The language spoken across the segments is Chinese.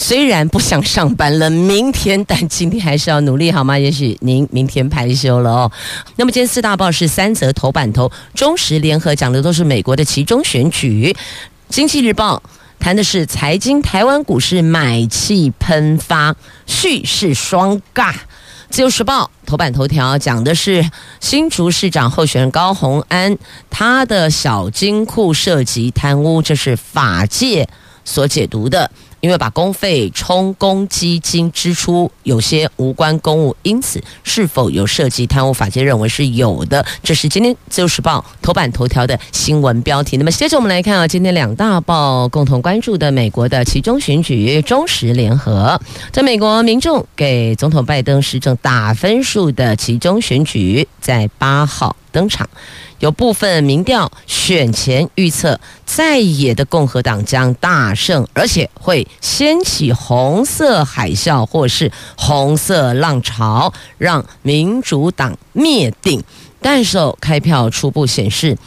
虽然不想上班了，明天，但今天还是要努力，好吗？也许您明天排休了哦。那么今天四大报是三则头版头，中时联合讲的都是美国的其中选举，经济日报谈的是财经台湾股市买气喷发，蓄势双尬。自由时报头版头条讲的是新竹市长候选人高虹安，他的小金库涉及贪污，这是法界所解读的。因为把公费充公基金支出有些无关公务，因此是否有涉及贪污？法界认为是有的。这是今天《自由时报》头版头条的新闻标题。那么接着我们来看啊，今天两大报共同关注的美国的其中选举，中时联合在美国民众给总统拜登施政打分数的其中选举，在八号登场。有部分民调选前预测，在野的共和党将大胜，而且会掀起红色海啸或是红色浪潮，让民主党灭顶。但是开票初步显示，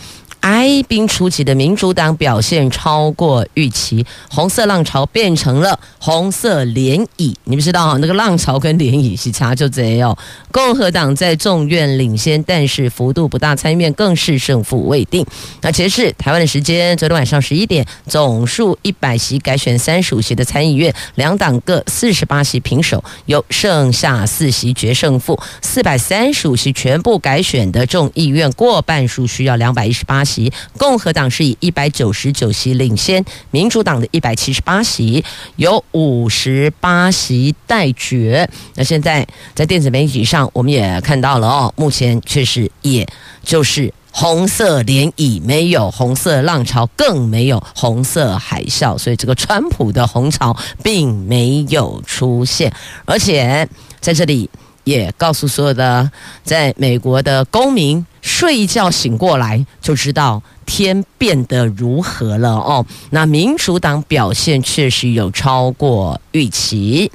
哀兵出击的民主党表现超过预期，红色浪潮变成了红色涟漪。你们知道哈，那个浪潮跟涟漪是差就贼哦。共和党在众院领先，但是幅度不大，参议院更是胜负未定。那截至台湾的时间，昨天晚上十一点，总数一百席改选三十五席的参议院，两党各四十八席平手，由剩下四席决胜负。四百三十五席全部改选的众议院过半数需要两百一十八席。席共和党是以一百九十九席领先，民主党的一百七十八席有五十八席待决。那现在在电子媒体上，我们也看到了哦，目前确实也就是红色涟漪，没有红色浪潮，更没有红色海啸，所以这个川普的红潮并没有出现。而且在这里也告诉所有的在美国的公民。睡一觉醒过来就知道天变得如何了哦。那民主党表现确实有超过预期。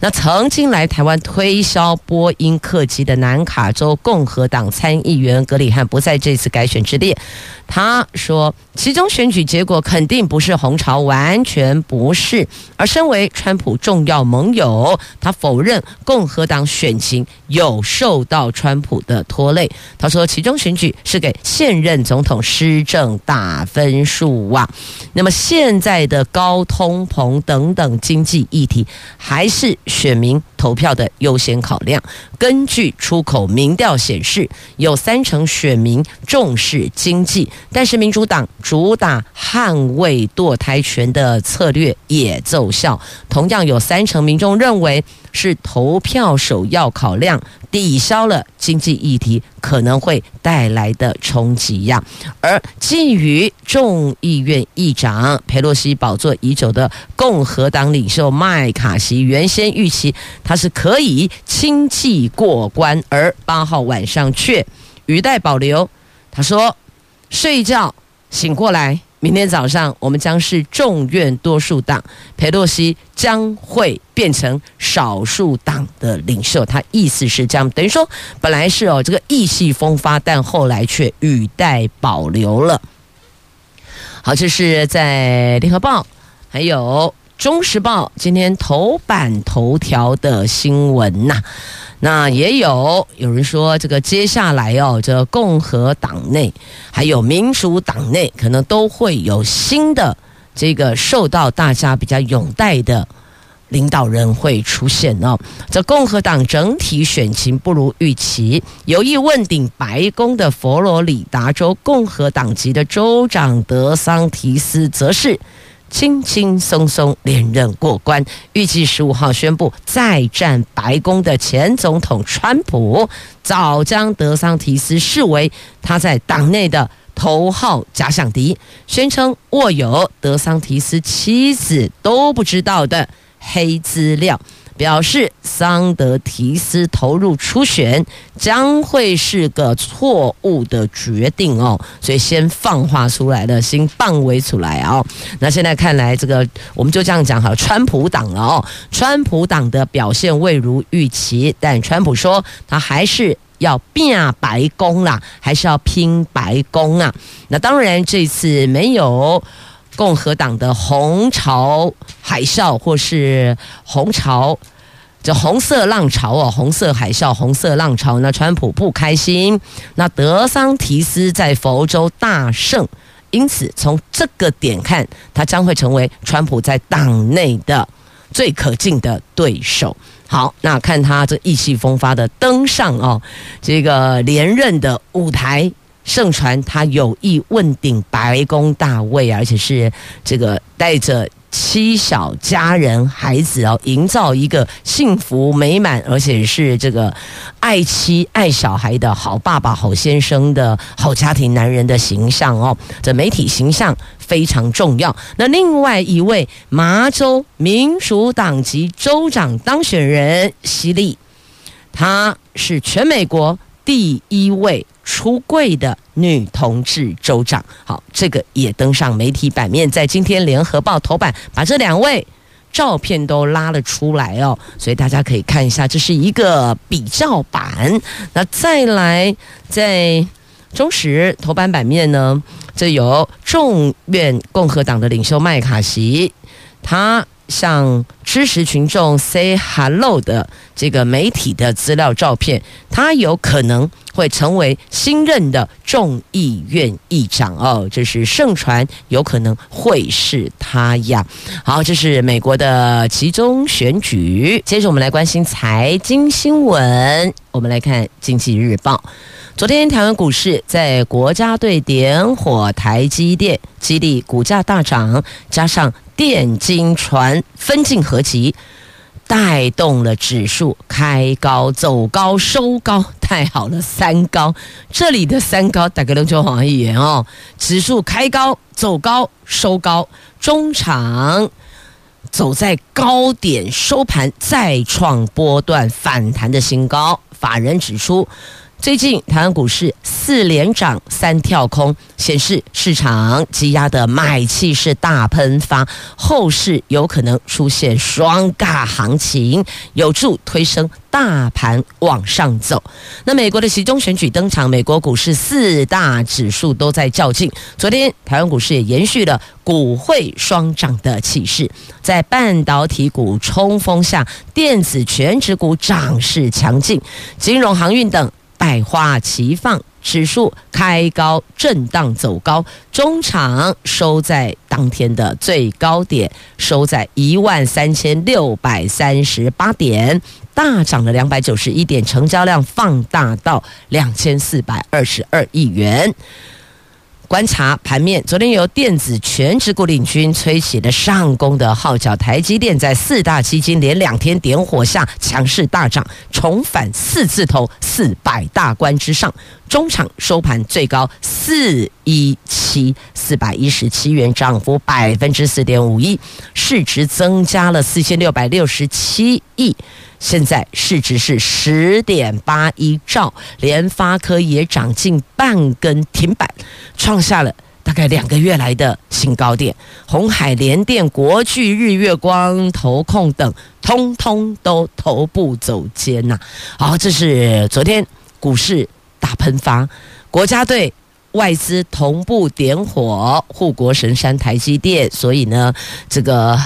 那曾经来台湾推销波音客机的南卡州共和党参议员格里汉不在这次改选之列。他说，其中选举结果肯定不是红潮，完全不是。而身为川普重要盟友，他否认共和党选情有受到川普的拖累。他说，其中选举是给现任总统施政打分数啊。那么现在的高通膨等等经济议题，还是选民投票的优先考量。根据出口民调显示，有三成选民重视经济。但是民主党主打捍卫堕胎权的策略也奏效，同样有三成民众认为是投票首要考量，抵消了经济议题可能会带来的冲击呀。而觊觎众议院议长佩洛西宝座已久的共和党领袖麦卡锡，原先预期他是可以轻骑过关，而八号晚上却语带保留，他说。睡觉，醒过来，明天早上我们将是众院多数党，裴洛西将会变成少数党的领袖。他意思是这样，等于说本来是哦这个意气风发，但后来却语带保留了。好，这是在联合报，还有中时报今天头版头条的新闻呐、那也有有人说，这个接下来哦，这共和党内还有民主党内，可能都会有新的这个受到大家比较拥戴的领导人会出现哦。这共和党整体选情不如预期，有意问鼎白宫的佛罗里达州共和党籍的州长德桑提斯，则是。轻轻松松连任过关，预计十五号宣布再战白宫的前总统川普，早将德桑提斯视为他在党内的头号假想敌，宣称握有德桑提斯妻子都不知道的黑资料，表示桑德提斯投入初选将会是个错误的决定哦，所以先放话出来了，先放围出来哦。那现在看来，这个我们就这样讲好，川普党了哦，川普党的表现未如预期，但川普说他还是要拼白宫啦，还是要拼白宫啊。那当然这次没有。共和党的红潮海啸，或是红潮，这红色浪潮哦，红色海啸，红色浪潮。那川普不开心。那德桑提斯在佛州大胜，因此从这个点看，他将会成为川普在党内的最可敬的对手。好，那看他这意气风发的登上哦，这个连任的舞台。盛传他有意问鼎白宫大位，而且是这个带着妻小家人、孩子哦，营造一个幸福美满，而且是这个爱妻爱小孩的好爸爸、好先生的好家庭男人的形象哦。这媒体形象非常重要。那另外一位麻州民主党籍州长当选人希利，他是全美国第一位。出柜的女同志州长，好，这个也登上媒体版面，在今天联合报头版把这两位照片都拉了出来哦，所以大家可以看一下，这是一个比较版。那再来，在中时头版版面呢，这有众院共和党的领袖麦卡锡，他。向支持群众 say hello 的这个媒体的资料照片，他有可能会成为新任的众议院议长哦，这是盛传，有可能会是他呀。好，这是美国的其中选举。接着我们来关心财经新闻，我们来看《经济日报》。昨天台湾股市在国家队点火台积电，激励股价大涨，加上。电金船分进合击，带动了指数开高走高收高，太好了，三高。这里的三高大概能就好一点哦。指数开高走高收高，中场走在高点收盘，再创波段反弹的新高。法人指出。最近台湾股市四连涨三跳空，显示市场积压的买气是大喷发，后市有可能出现双尬行情，有助推升大盘往上走。那美国的期中选举登场，美国股市四大指数都在较劲。昨天台湾股市也延续了股汇双涨的气势，在半导体股冲锋下，电子全指股涨势强劲，金融航运等。百花齐放，指数开高震荡走高，中场收在当天的最高点，收在一万三千六百三十八点，大涨了两百九十一点，成交量放大到两千四百二十二亿元。观察盘面，昨天由电子全职股领军吹起了上攻的号角，台积电在四大基金连两天点火下强势大涨，重返四字头四百大关之上，中场收盘最高四一七四百一十七元，涨幅百分之四点五一，市值增加了四千六百六十七亿。现在市值是十点八一兆，联发科也涨近半根停板，创下了大概两个月来的新高点。鸿海、联电、国巨、日月光、投控等，通通都头部走坚呐。好，这是昨天股市大喷发，国家队外资同步点火护国神山台积电，所以呢，这个。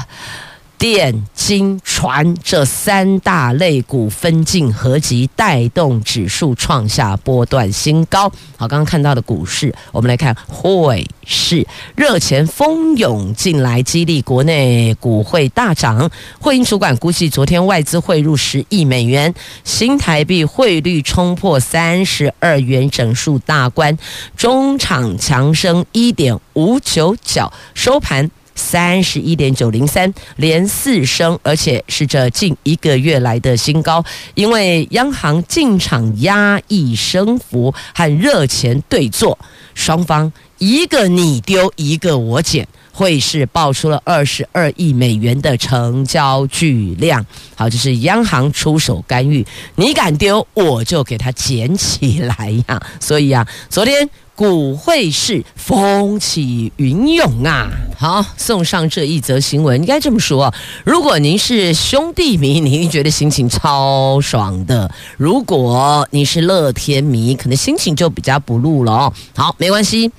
电、金、传这三大类股分进合击，带动指数创下波段新高。好，刚刚看到的股市，我们来看汇市，热钱蜂拥进来，激励国内股汇大涨。汇银主管估计，昨天外资汇入十亿美元，新台币汇率冲破三十二元整数大关，中场强升一点五九角，收盘。三十一点九零三，连四升，而且是这近一个月来的新高。因为央行进场压抑升幅和热钱对坐，双方一个你丢，一个我捡，汇市爆出了二十二亿美元的成交巨量。好，就是央行出手干预，你敢丢，我就给它捡起来呀。所以啊，昨天。股汇市风起云涌啊！好，送上这一则新闻，应该这么说：如果您是兄弟迷，你一定觉得心情超爽的；如果你是乐天迷，可能心情就比较不露了哦。好，没关系，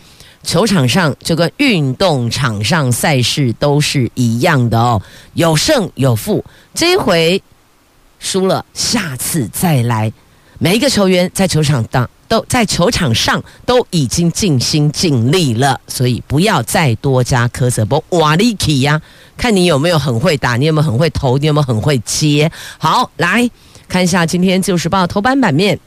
球场上就跟运动场上赛事都是一样的哦，有胜有负，这一回输了，下次再来。每一个球员在球场当。都在球场上都已经尽心尽力了，所以不要再多加苛责。不，瓦力奇呀，看你有没有很会打，你有没有很会投，你有没有很会接。好，来看一下今天《自由时报》头版版面，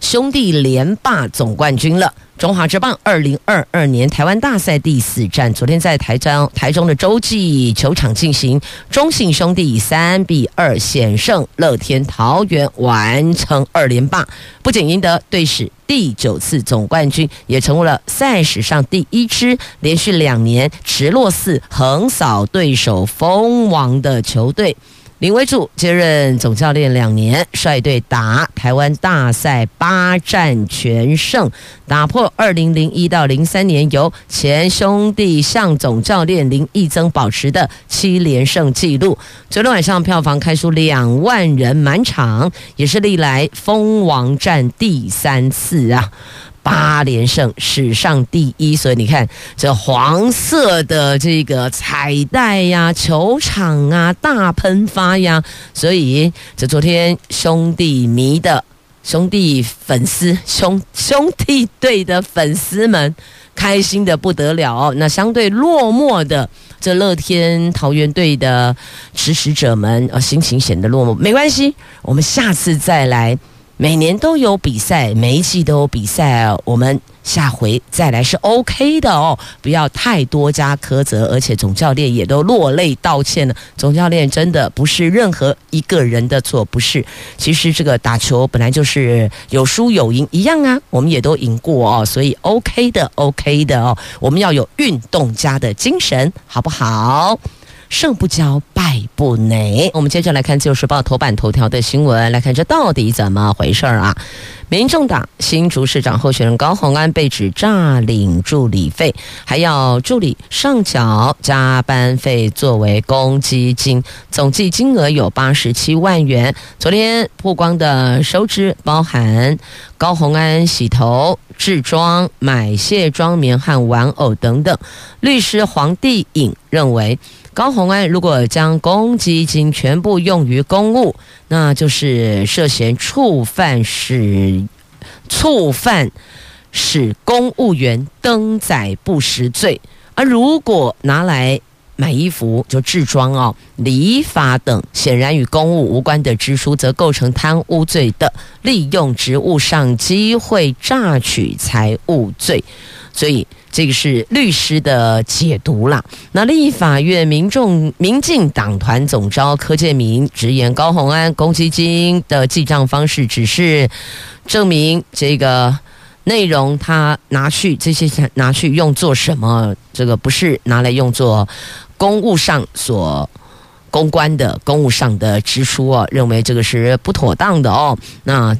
兄弟连霸总冠军了。中华之棒二零二二年台湾大赛第四战，昨天在台中台中的洲际球场进行，中信兄弟以三比二险胜乐天桃园，完成二连霸，不仅赢得队史第九次总冠军，也成为了赛史上第一支连续两年直落四横扫对手封王的球队。林威助接任总教练两年，率队打台湾大赛八战全胜，打破二零零一到零三年由前兄弟向总教练林义增保持的七连胜纪录。昨天晚上票房开出两万人满场，也是历来封王战第三次啊。八连胜，史上第一。所以你看，这黄色的这个彩带呀，球场啊，大喷发呀。所以，这昨天兄弟迷的兄弟粉丝兄兄弟队的粉丝们开心得不得了。那相对落寞的这乐天桃园队的支持者们，呃，心情显得落寞。没关系，我们下次再来。每年都有比赛，每一季都有比赛。我们下回再来是 OK 的哦，不要太多加苛责。而且总教练也都落泪道歉了。总教练真的不是任何一个人的错，不是。其实这个打球本来就是有输有赢一样啊，我们也都赢过哦，所以 OK 的，OK 的哦。我们要有运动家的精神，好不好？胜不骄，败不馁。我们接着来看《自由时报》头版头条的新闻，来看这到底怎么回事啊？民众党新竹市长候选人高虹安被指诈领助理费，还要助理上缴加班费作为公积金，总计金额有八十七万元。昨天曝光的收支包含高虹安洗头、制装、买卸妆棉和玩偶等等。律师黄帝颖认为。高洪安如果将公积金全部用于公务，那就是涉嫌触犯使触犯使公务员登载不实罪。而如果拿来买衣服，就置装哦、理发等，显然与公务无关的支出，则构成贪污罪的利用职务上机会诈取财物罪。所以。这个是律师的解读啦。那立法院民众民进党团总召柯建铭直言，高虹安公积金的记账方式只是证明这个内容，他拿去这些钱拿去用作什么？这个不是拿来用作公务上所公关的公务上的支出哦，认为这个是不妥当的哦。那。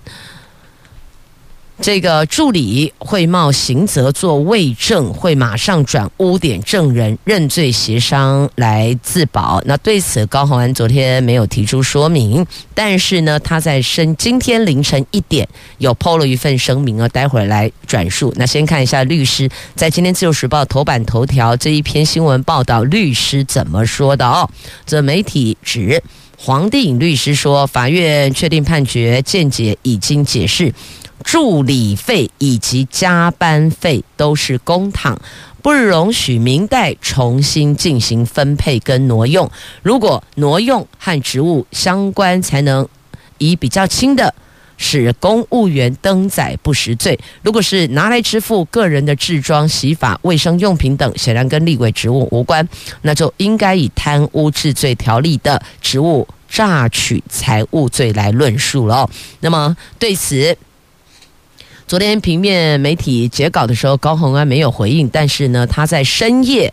这个助理会冒刑责做伪证，会马上转污点证人认罪协商来自保。那对此，高虹安昨天没有提出说明，但是呢，他在深今天凌晨一点有 PO 了一份声明啊，待会儿来转述。那先看一下律师在今天自由时报头版头条这一篇新闻报道，律师怎么说的哦？这媒体指黄帝颖律师说，法院确定判决见解已经解释。助理费以及加班费都是公帑，不容许民代重新进行分配跟挪用。如果挪用和职务相关，才能以比较轻的使公务员登载不实罪。如果是拿来支付个人的置装、洗发、卫生用品等，显然跟立委职务无关，那就应该以贪污治罪条例的职务诈取财物罪来论述了。那么对此。昨天平面媒体截稿的时候，高虹安没有回应，但是呢，他在深夜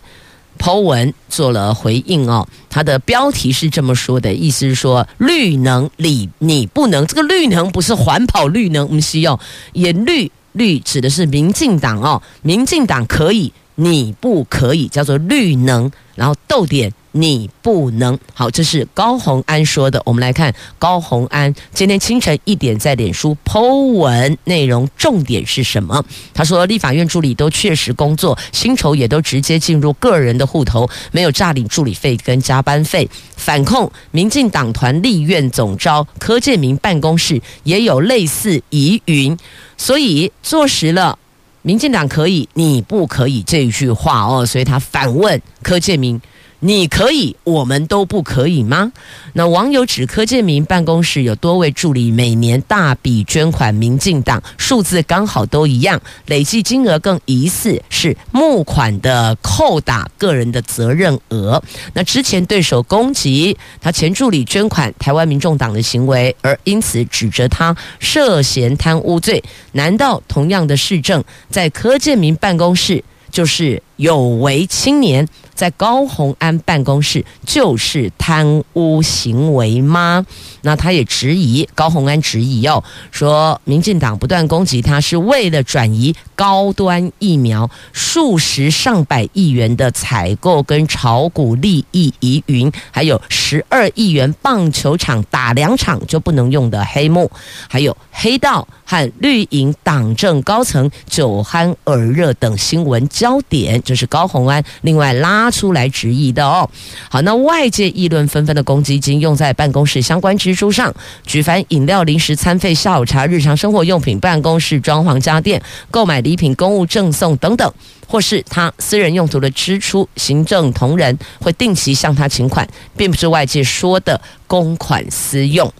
Po 文做了回应哦，他的标题是这么说的，意思是说绿能你你不能，这个绿能不是环保绿能，我们需要也绿绿指的是民进党哦，民进党可以，你不可以，叫做绿能，然后逗点。你不能好，这是高虹安说的。我们来看高虹安今天清晨一点在脸书 Po 文，内容重点是什么？他说，立法院助理都确实工作，薪酬也都直接进入个人的户头，没有诈领助理费跟加班费。反控民进党团立院总召柯建明办公室也有类似疑云，所以坐实了民进党可以，你不可以这一句话哦。所以他反问柯建明。你可以，我们都不可以吗？那网友指柯建明办公室有多位助理每年大笔捐款民进党，数字刚好都一样，累计金额更疑似是募款的扣打个人的责任额。那之前对手攻击他前助理捐款台湾民众党的行为，而因此指责他涉嫌贪污罪。难道同样的市政在柯建明办公室就是有为青年？在高虹安办公室就是贪污行为吗？那他也质疑高虹安质疑哦，说民进党不断攻击他是为了转移高端疫苗数十上百亿元的采购跟炒股利益疑云，还有十二亿元棒球场打两场就不能用的黑幕，还有黑道和绿营党政高层酒酣耳热等新闻焦点，这、是高虹安另外拉。出来质疑的哦，好，那外界议论纷纷的公积金用在办公室相关支出上，举凡饮料、零食、餐费、下午茶、日常生活用品、办公室装潢家电、购买礼品、公务赠送等等，或是他私人用途的支出，行政同仁会定期向他请款，并不是外界说的公款私用。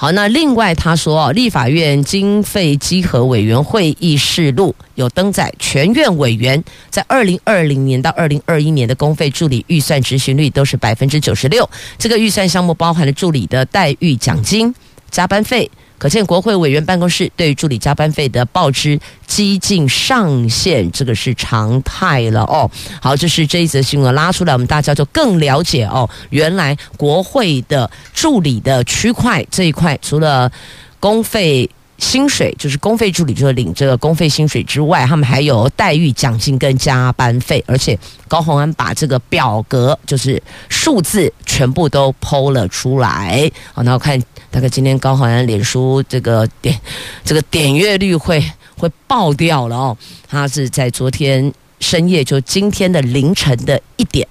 好，那另外他说，立法院经费稽核委员会议事录有登载，全院委员在二零二零年到二零二一年的公费助理预算执行率都是百分之九十六。这个预算项目包含了助理的待遇奖金、加班费。可见国会委员办公室对助理加班费的报支几近上限，这个是常态了哦。好，这是这一则新闻拉出来，我们大家就更了解哦。原来国会的助理的区块这一块，除了公费。薪水就是公费助理，就是领这个公费薪水之外，他们还有待遇奖金跟加班费，而且高虹安把这个表格就是数字全部都剖了出来。好，那我看大概今天高虹安脸书这个点这个点阅率会会爆掉了哦。他是在昨天深夜，就今天的凌晨的一点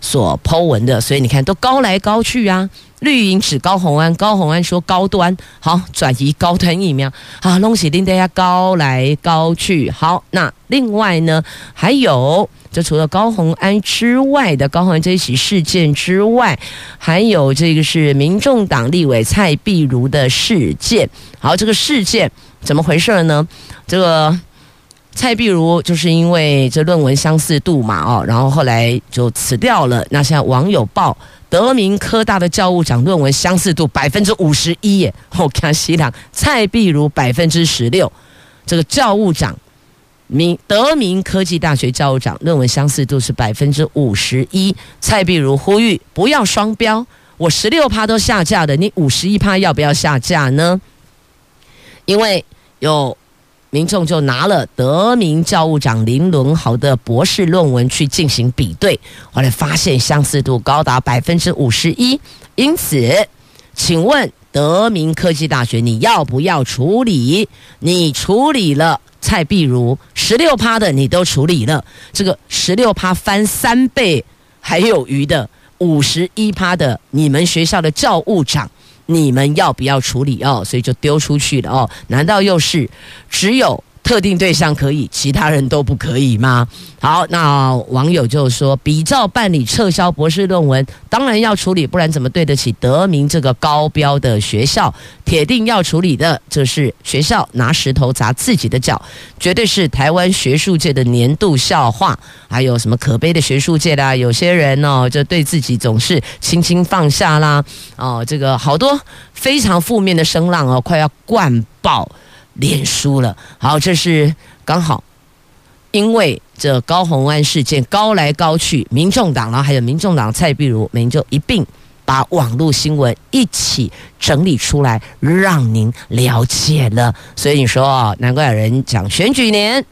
所 PO 文的，所以你看都高来高去啊。绿营指高虹安，高虹安说高端好转移高端疫苗啊，东西令大家高来高去。好，那另外呢，还有就除了高虹安之外的高虹安这一起事件之外，还有这个是民众党立委蔡壁如的事件。好，这个事件怎么回事呢？这个蔡壁如就是因为这论文相似度嘛，哦，然后后来就辞掉了。那现在网友报。德明科大的教务长论文相似度百分之五十一耶，我看西朗蔡碧如百分之十六，这个教务长明德明科技大学教务长论文相似度是百分之五十一，蔡碧如呼吁不要双标，我十六趴都下架的，你五十一趴要不要下架呢？因为有。民众就拿了德明教务长林伦豪的博士论文去进行比对，后来发现相似度高达百分之五十一。因此，请问德明科技大学你要不要处理？你处理了蔡壁如十六趴的，你都处理了，这个十六趴翻三倍还有余的五十一趴的，你们学校的教务长。你们要不要处理哦？所以就丢出去了哦？难道又是只有特定对象可以，其他人都不可以吗？好，那网友就说，比照办理撤销博士论文，当然要处理，不然怎么对得起德明这个高标的学校？铁定要处理的，这是学校拿石头砸自己的脚，绝对是台湾学术界的年度笑话。还有什么可悲的学术界啦？有些人哦，就对自己总是轻轻放下啦，哦，这个好多非常负面的声浪哦，快要灌爆脸书了。好，这是刚好因为这高虹安事件高来高去，民众党然后还有民众党蔡壁如，我们就一并把网络新闻一起整理出来，让您了解了。所以你说，难怪有人讲选举年。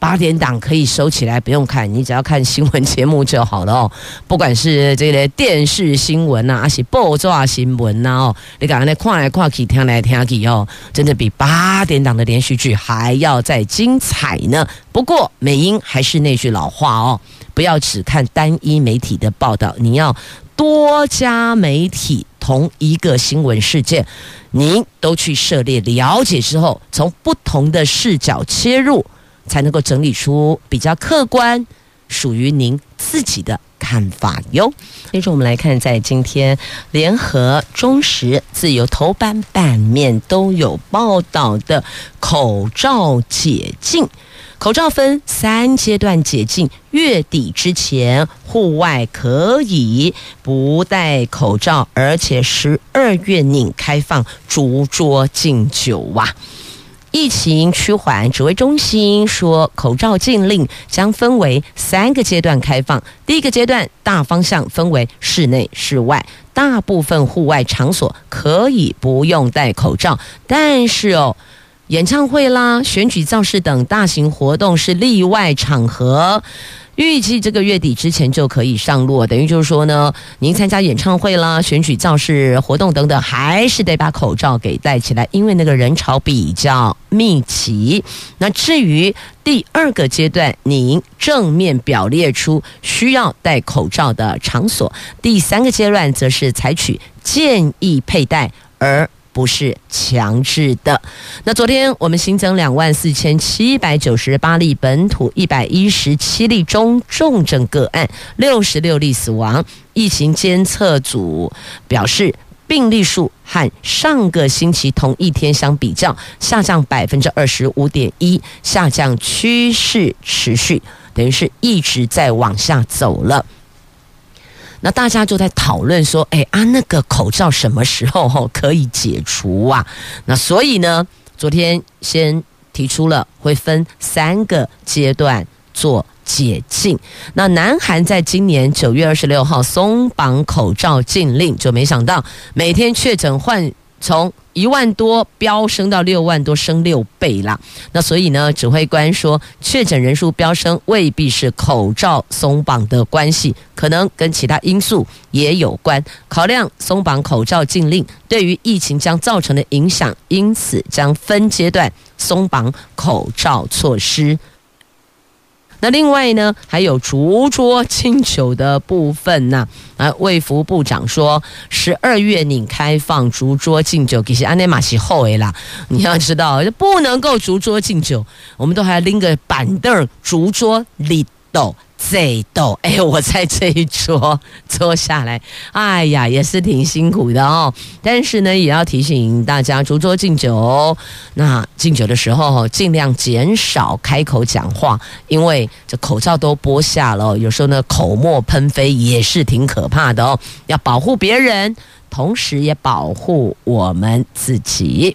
八点档可以收起来，不用看，你只要看新闻节目就好了哦。不管是这个电视新闻呐，还是报纸新闻呐哦，你刚刚那看来看去，听来听去哦，真的比八点档的连续剧还要再精彩呢。不过美英还是那句老话哦，不要只看单一媒体的报道，你要多家媒体同一个新闻事件，您都去涉猎了解之后，从不同的视角切入。才能够整理出比较客观、属于您自己的看法哟。接着我们来看，在今天联合、中时、自由头版版面都有报道的口罩解禁。口罩分三阶段解禁，月底之前户外可以不戴口罩，而且十二月拧开放逐桌敬酒哇。疫情趋缓，指挥中心说，口罩禁令将分为三个阶段开放。第一个阶段大方向分为室内、室外，大部分户外场所可以不用戴口罩，但是哦，演唱会啦、选举造势等大型活动是例外场合。预计这个月底之前就可以上路，等于就是说呢，您参加演唱会啦、选举造势活动等等，还是得把口罩给戴起来，因为那个人潮比较密集。那至于第二个阶段，您正面表列出需要戴口罩的场所；第三个阶段则是采取建议佩戴，而。不是强制的。那昨天我们新增两万四千七百九十八例本土，一百一十七例中重症个案，六十六例死亡。疫情监测组表示，病例数和上个星期同一天相比较下降百分之二十五点一，下降趋势持续，等于是一直在往下走了。那大家就在讨论说，哎啊，那个口罩什么时候可以解除啊？那所以呢，昨天先提出了会分三个阶段做解禁。那南韩在今年九月二十六号松绑口罩禁令，就没想到每天确诊患从一万多飙升到六万多，升六倍啦。那所以呢，指挥官说，确诊人数飙升未必是口罩松绑的关系，可能跟其他因素也有关。考量松绑口罩禁令对于疫情将造成的影响，因此将分阶段松绑口罩措施。那另外呢，还有竹桌敬酒的部分呢。啊，卫福部长说，十二月你开放竹桌敬酒，其实安内马西后诶啦。你要知道，就不能够竹桌敬酒，我们都还要拎个板凳竹桌立斗。这逗，哎，我在这一桌坐下来，哎呀，也是挺辛苦的哦。但是呢，也要提醒大家，逐桌敬酒，那敬酒的时候尽量减少开口讲话，因为这口罩都剥下了，有时候呢口沫喷飞也是挺可怕的哦。要保护别人，同时也保护我们自己。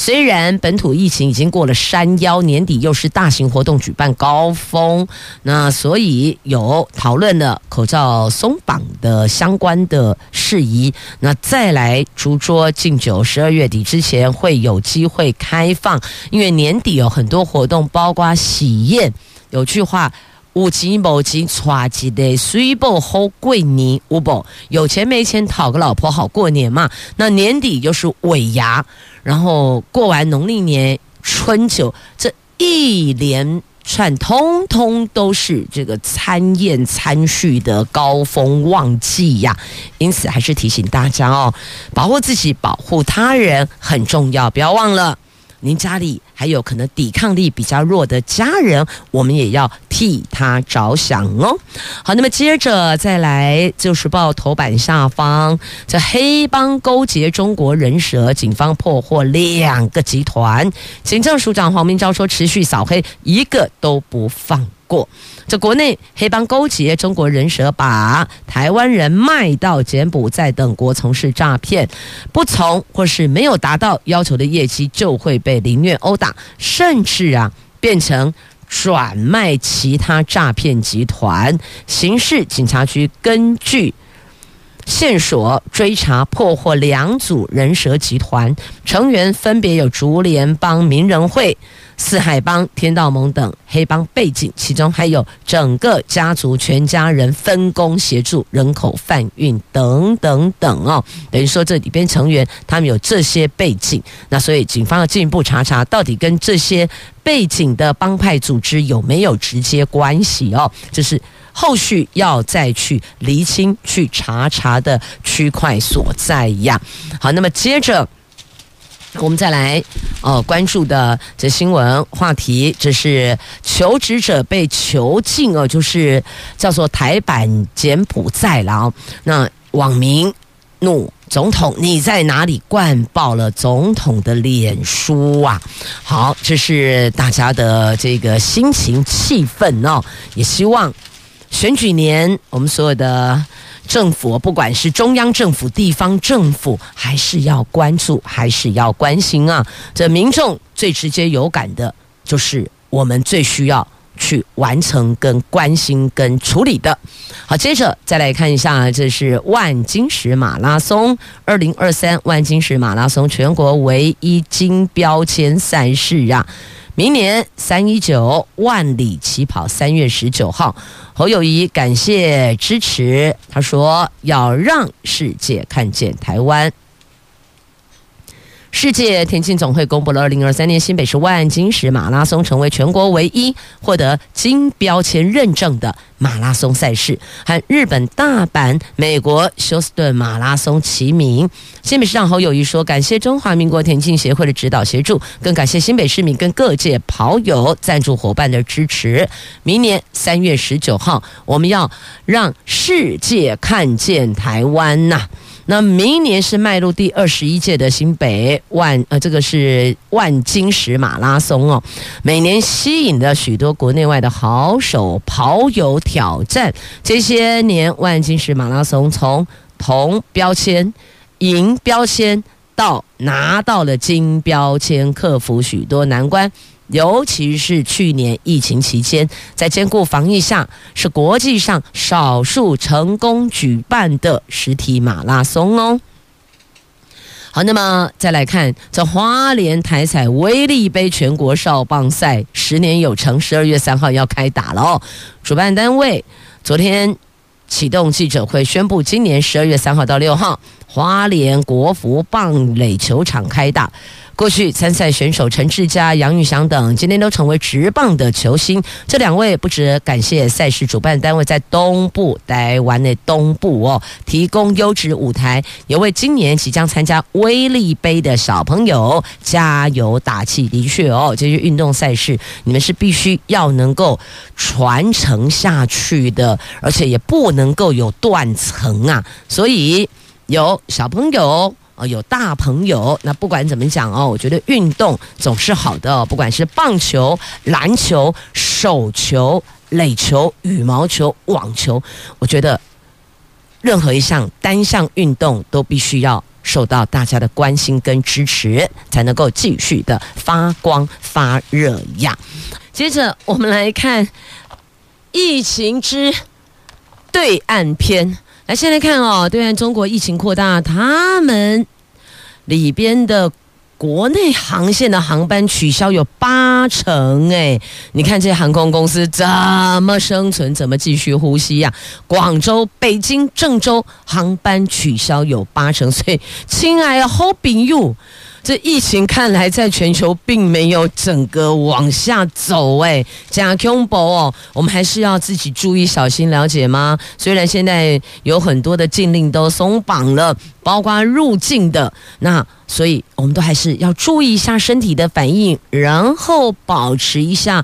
虽然本土疫情已经过了山腰，年底又是大型活动举办高峰，那所以有讨论了口罩松绑的相关的事宜。那再来逐桌敬酒，十二月底之前会有机会开放，因为年底有很多活动，包括喜宴。有句话。有钱没钱，娶几的水不好过年，有不？有钱没钱，讨个老婆好过年嘛。那年底就是尾牙，然后过完农历年春酒，这一连串通通都是这个餐宴餐叙的高峰旺季呀。因此，还是提醒大家哦，保护自己，保护他人很重要，不要忘了。您家里还有可能抵抗力比较弱的家人，我们也要替他着想哦。好，那么接着再来，就是报头版下方，这黑帮勾结中国人蛇，警方破获两个集团。警政署长黄明昭说，持续扫黑，一个都不放过。这国内黑帮勾结中国人蛇，把台湾人卖到柬埔寨等国从事诈骗，不从或是没有达到要求的业绩，就会被凌虐殴打，甚至啊变成转卖其他诈骗集团。刑事警察局根据线索追查破获两组人蛇集团，成员分别有竹联帮、名人会、四海帮、天道盟等黑帮背景，其中还有整个家族全家人分工协助人口贩运等等等哦。等于说这里边成员他们有这些背景，那所以警方要进一步查查，到底跟这些背景的帮派组织有没有直接关系哦？这是。后续要再去厘清、去查查的区块所在呀。好，那么接着我们再来哦关注的这新闻话题，这是求职者被囚禁哦，就是叫做台版柬埔寨了。那网民怒总统，你在哪里灌爆了总统的脸书啊？好，这是大家的这个心情气愤哦，也希望。选举年，我们所有的政府，不管是中央政府、地方政府，还是要关注，还是要关心啊！这民众最直接有感的，就是我们最需要去完成、跟关心、跟处理的。好，接着再来看一下，这是万金石马拉松，二零二三万金石马拉松全国唯一金标签赛事啊！明年三一九万里起跑，三月十九号，侯友谊感谢支持，他说要让世界看见台湾。世界田径总会公布了二零二三年新北市万金石马拉松成为全国唯一获得金标签认证的马拉松赛事，和日本大阪、美国休斯顿马拉松齐名。新北市长侯友谊说：“感谢中华民国田径协会的指导协助，更感谢新北市民跟各界跑友赞助伙伴的支持。明年三月十九号，我们要让世界看见台湾呐！”那明年是迈入第二十一届的新北万呃，这个是万金石马拉松哦，每年吸引了许多国内外的好手跑友挑战。这些年万金石马拉松从铜标签、银标签到拿到了金标签，克服许多难关。尤其是去年疫情期间，在兼顾防疫下，是国际上少数成功举办的实体马拉松哦。好，那么再来看这花莲台彩威力杯全国少棒赛，十年有成，十二月三号要开打了哦。主办单位昨天启动记者会，宣布今年十二月三号到六号，花莲国福棒垒球场开打。过去参赛选手陈志佳、杨玉祥等，今天都成为职棒的球星。这两位不只感谢赛事主办单位在东部台湾的东部哦，提供优质舞台，也为今年即将参加威力杯的小朋友加油打气。的确哦，这些运动赛事你们是必须要能够传承下去的，而且也不能够有断层啊。所以有小朋友。哦，有大朋友，那不管怎么讲哦，我觉得运动总是好的，不管是棒球、篮球、手球、垒球、羽毛球、网球，我觉得任何一项单项运动都必须要受到大家的关心跟支持，才能够继续的发光发热呀。接着我们来看疫情之对岸篇。来，先来看哦，对岸中国疫情扩大，他们里边的国内航线的航班取消有八成，哎，你看这航空公司怎么生存，怎么继续呼吸呀？广州、北京、郑州航班取消有八成，所以，亲爱的，hope you。这疫情看来在全球并没有整个往下走，哎，加恐怖哦，我们还是要自己注意小心，了解吗？虽然现在有很多的禁令都松绑了，包括入境的，那所以我们都还是要注意一下身体的反应，然后保持一下。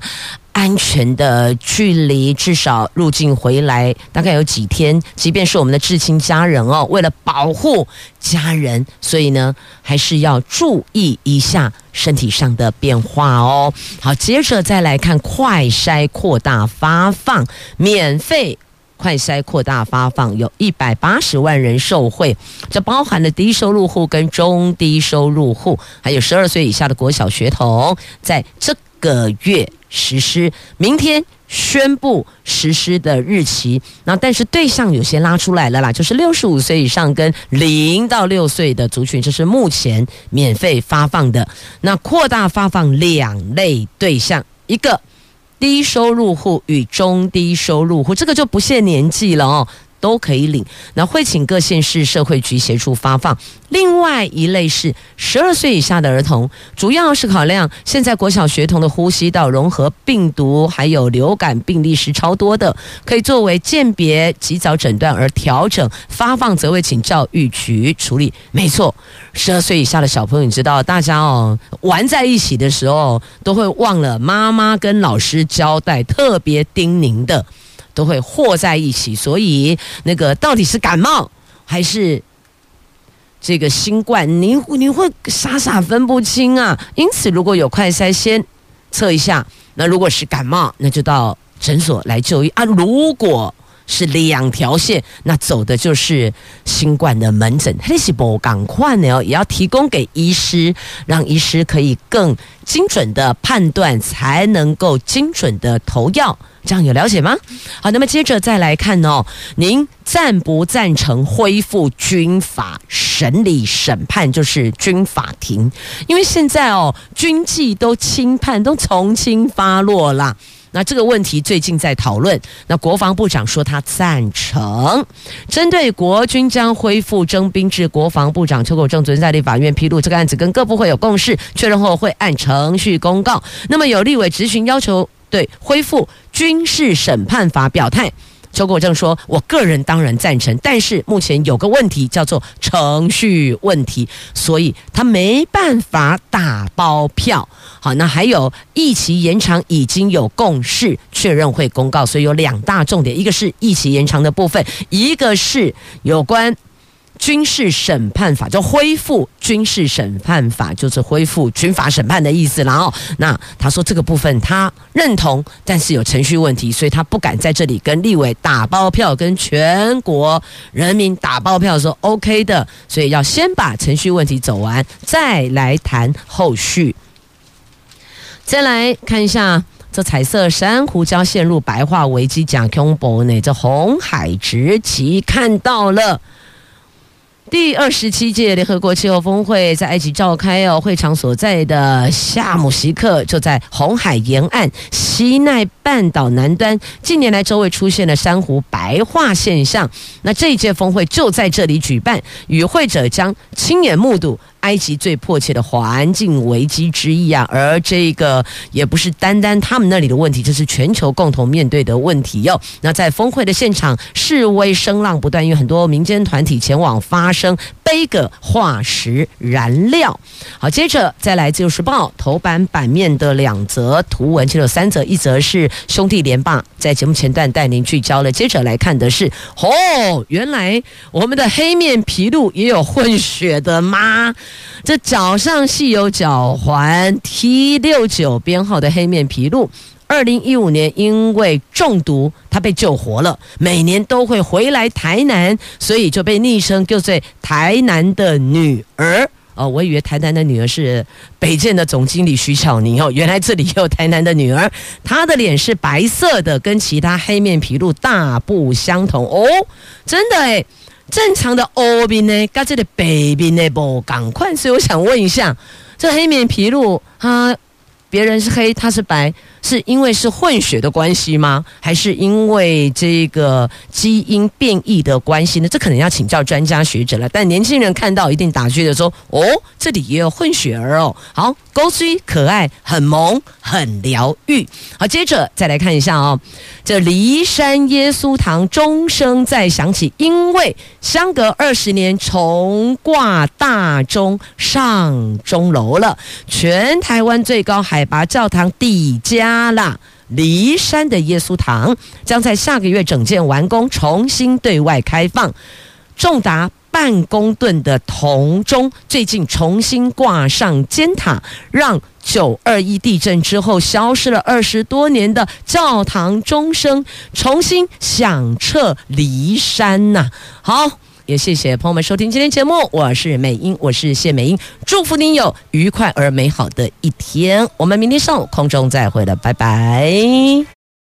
安全的距离，至少入境回来大概有几天。即便是我们的至亲家人哦，为了保护家人，所以呢，还是要注意一下身体上的变化哦。好，接着再来看快筛扩大发放，免费。快筛扩大发放，有一百八十万人受惠，这包含了低收入户跟中低收入户，还有十二岁以下的国小学童，在这个月实施，明天宣布实施的日期。那但是对象有些拉出来了啦，就是六十五岁以上跟零到六岁的族群，这是目前免费发放的。那扩大发放两类对象，一个低收入户与中低收入户，这个就不限年纪了哦。都可以领，那会请各县市社会局协助发放。另外一类是十二岁以下的儿童，主要是考量现在国小学童的呼吸道融合病毒还有流感病例是超多的，可以作为鉴别及早诊断而调整发放，则会请教育局处理。没错，十二岁以下的小朋友，你知道，大家哦玩在一起的时候都会忘了妈妈跟老师交代，特别叮咛的。都会和在一起，所以那个到底是感冒还是这个新冠，你你会傻傻分不清啊。因此，如果有快筛，先测一下。那如果是感冒，那就到诊所来就医啊。如果是两条线，那走的就是新冠的门诊。那是不赶快呢？也要提供给医师，让医师可以更精准的判断，才能够精准的投药。这样有了解吗？好，那么接着再来看哦，您赞不赞成恢复军法审理审判，就是军法庭？因为现在哦，军纪都轻判，都从轻发落啦。那这个问题最近在讨论。那国防部长说他赞成，针对国军将恢复征兵制，国防部长邱国正昨天在立法院披露，这个案子跟各部会有共识，确认后会按程序公告。那么有立委执行要求。对恢复军事审判法表态，邱国正说：“我个人当然赞成，但是目前有个问题叫做程序问题，所以他没办法打包票。好，那还有疫情延长已经有共识，确认会公告，所以有两大重点，一个是疫情延长的部分，一个是有关。”军事审判法就恢复军事审判法，就是恢复军法审判的意思。然后，那他说这个部分他认同，但是有程序问题，所以他不敢在这里跟立委打包票，跟全国人民打包票说 OK 的，所以要先把程序问题走完，再来谈后续。再来看一下，这彩色珊瑚礁陷入白化危机，讲恐怖呢？这红海直旗看到了。第二十七届联合国气候峰会在埃及召开哦，会场所在的夏姆西克就在红海沿岸西奈半岛南端，近年来周围出现了珊瑚白化现象。那这一届峰会就在这里举办，与会者将亲眼目睹。埃及最迫切的环境危机之一啊，而这个也不是单单他们那里的问题，这是全球共同面对的问题哟。那在峰会的现场，示威声浪不断，因为很多民间团体前往发声，背个化石燃料。好，接着再来自由时报头版版面的两则图文，其实有三则，一则是兄弟连霸，在节目前段带您聚焦了。接着来看的是，哦，原来我们的黑面皮鹿也有混血的吗？这脚上系有脚环 T 六九编号的黑面皮鹿，二零一五年因为中毒，他被救活了。每年都会回来台南，所以就被昵称叫做“台南的女儿”。哦，我以为台南的女儿是北建的总经理徐巧宁哦，原来这里也有台南的女儿。她的脸是白色的，跟其他黑面琵鹭大不相同哦，真的诶。正常的欧面呢，跟这个白面呢不赶快，所以我想问一下，这黑面琵鹭它别人是黑，他是白。是因为是混血的关系吗？还是因为这个基因变异的关系呢？这可能要请教专家学者了。但年轻人看到一定打趣的说：“哦，这里也有混血儿哦。”好，高追可爱，很萌，很疗愈。好，接着再来看一下哦，这骊山耶稣堂钟声再响起，因为相隔二十年重挂大钟上钟楼了。全台湾最高海拔教堂底加。阿拉梨山的耶稣堂将在下个月整建完工，重新对外开放。重达半公吨的铜钟最近重新挂上尖塔，让九二一地震之后消失了二十多年的教堂钟声重新响彻梨山呐。好。也谢谢朋友们收听今天节目，我是美英，我是谢美英，祝福您有愉快而美好的一天。我们明天上午空中再会了，拜拜。